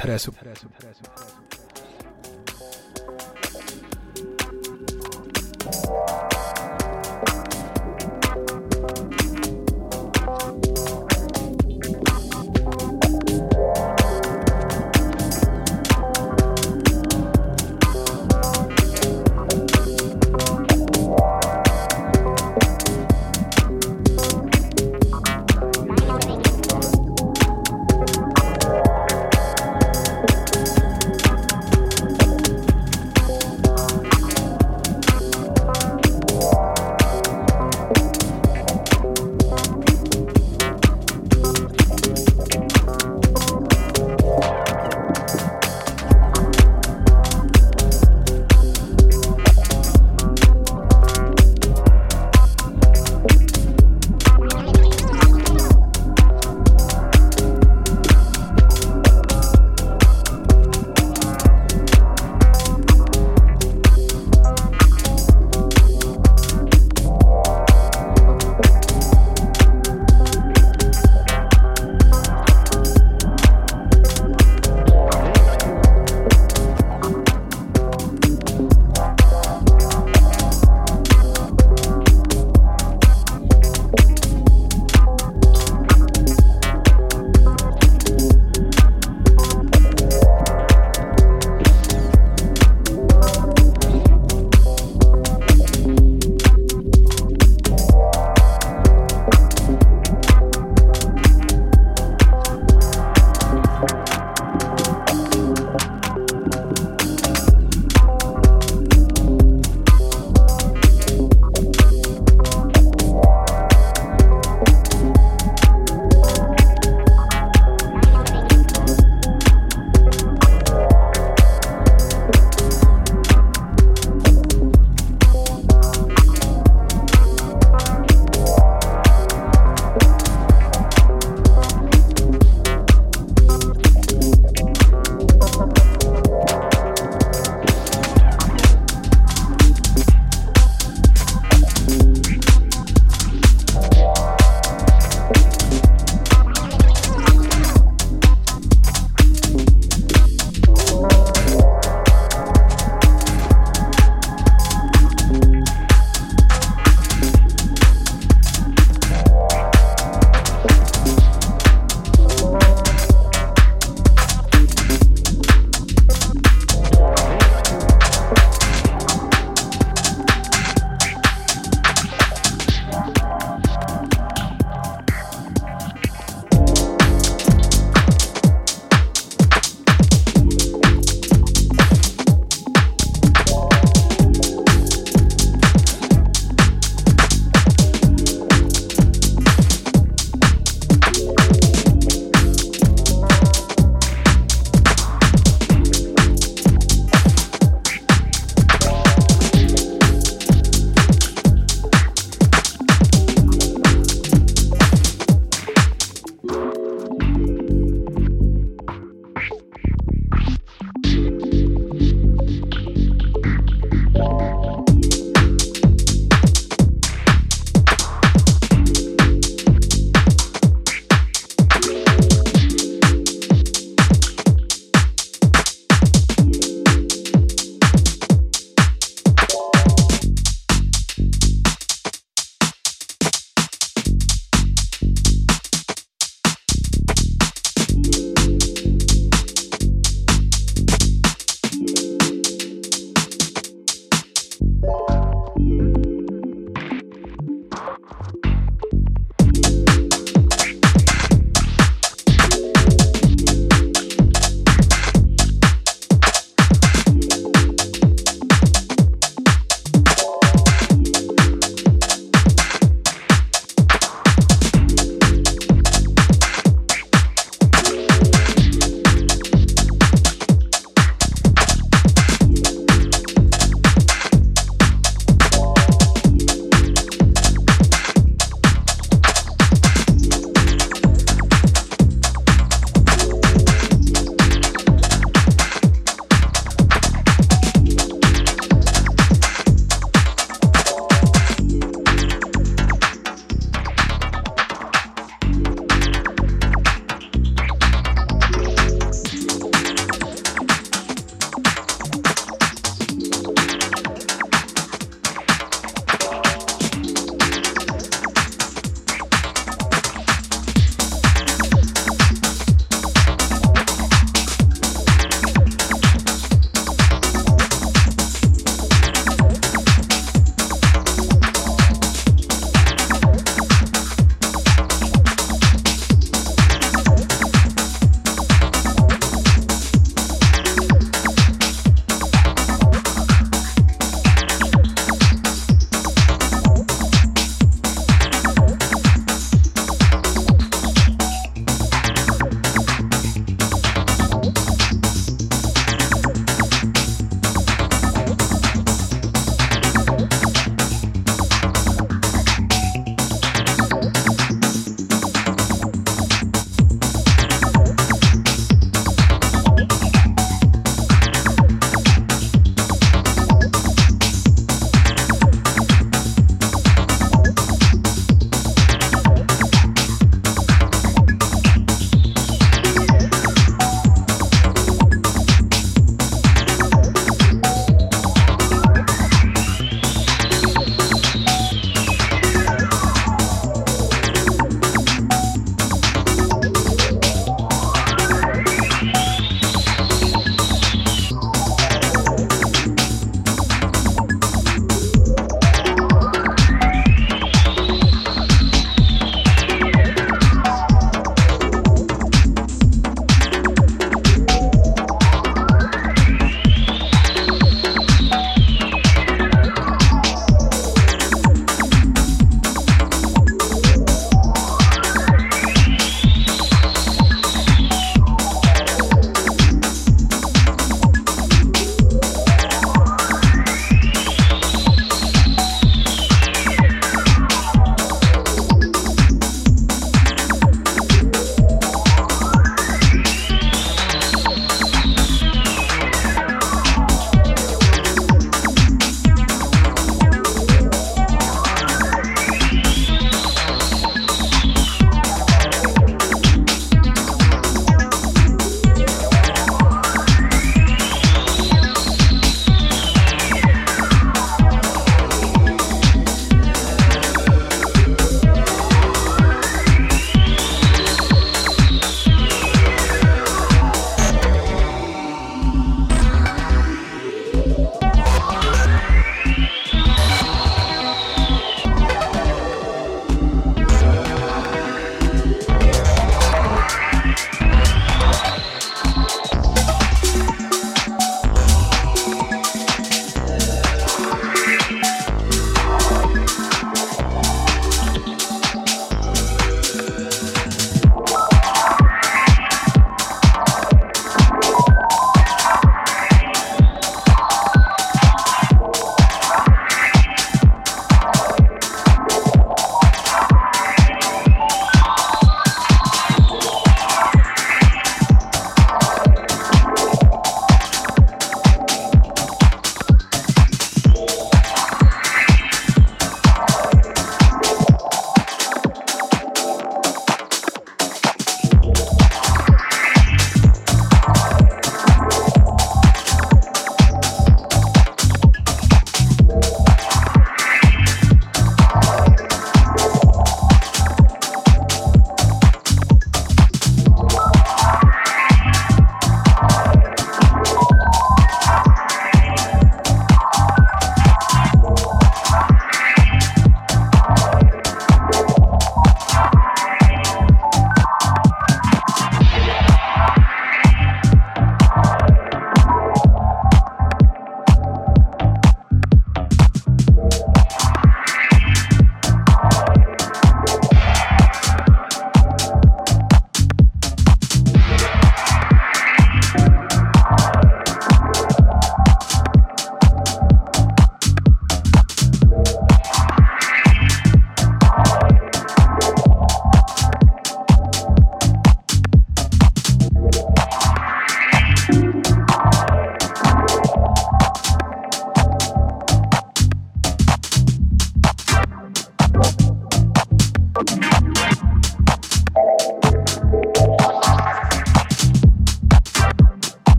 interesu.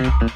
Something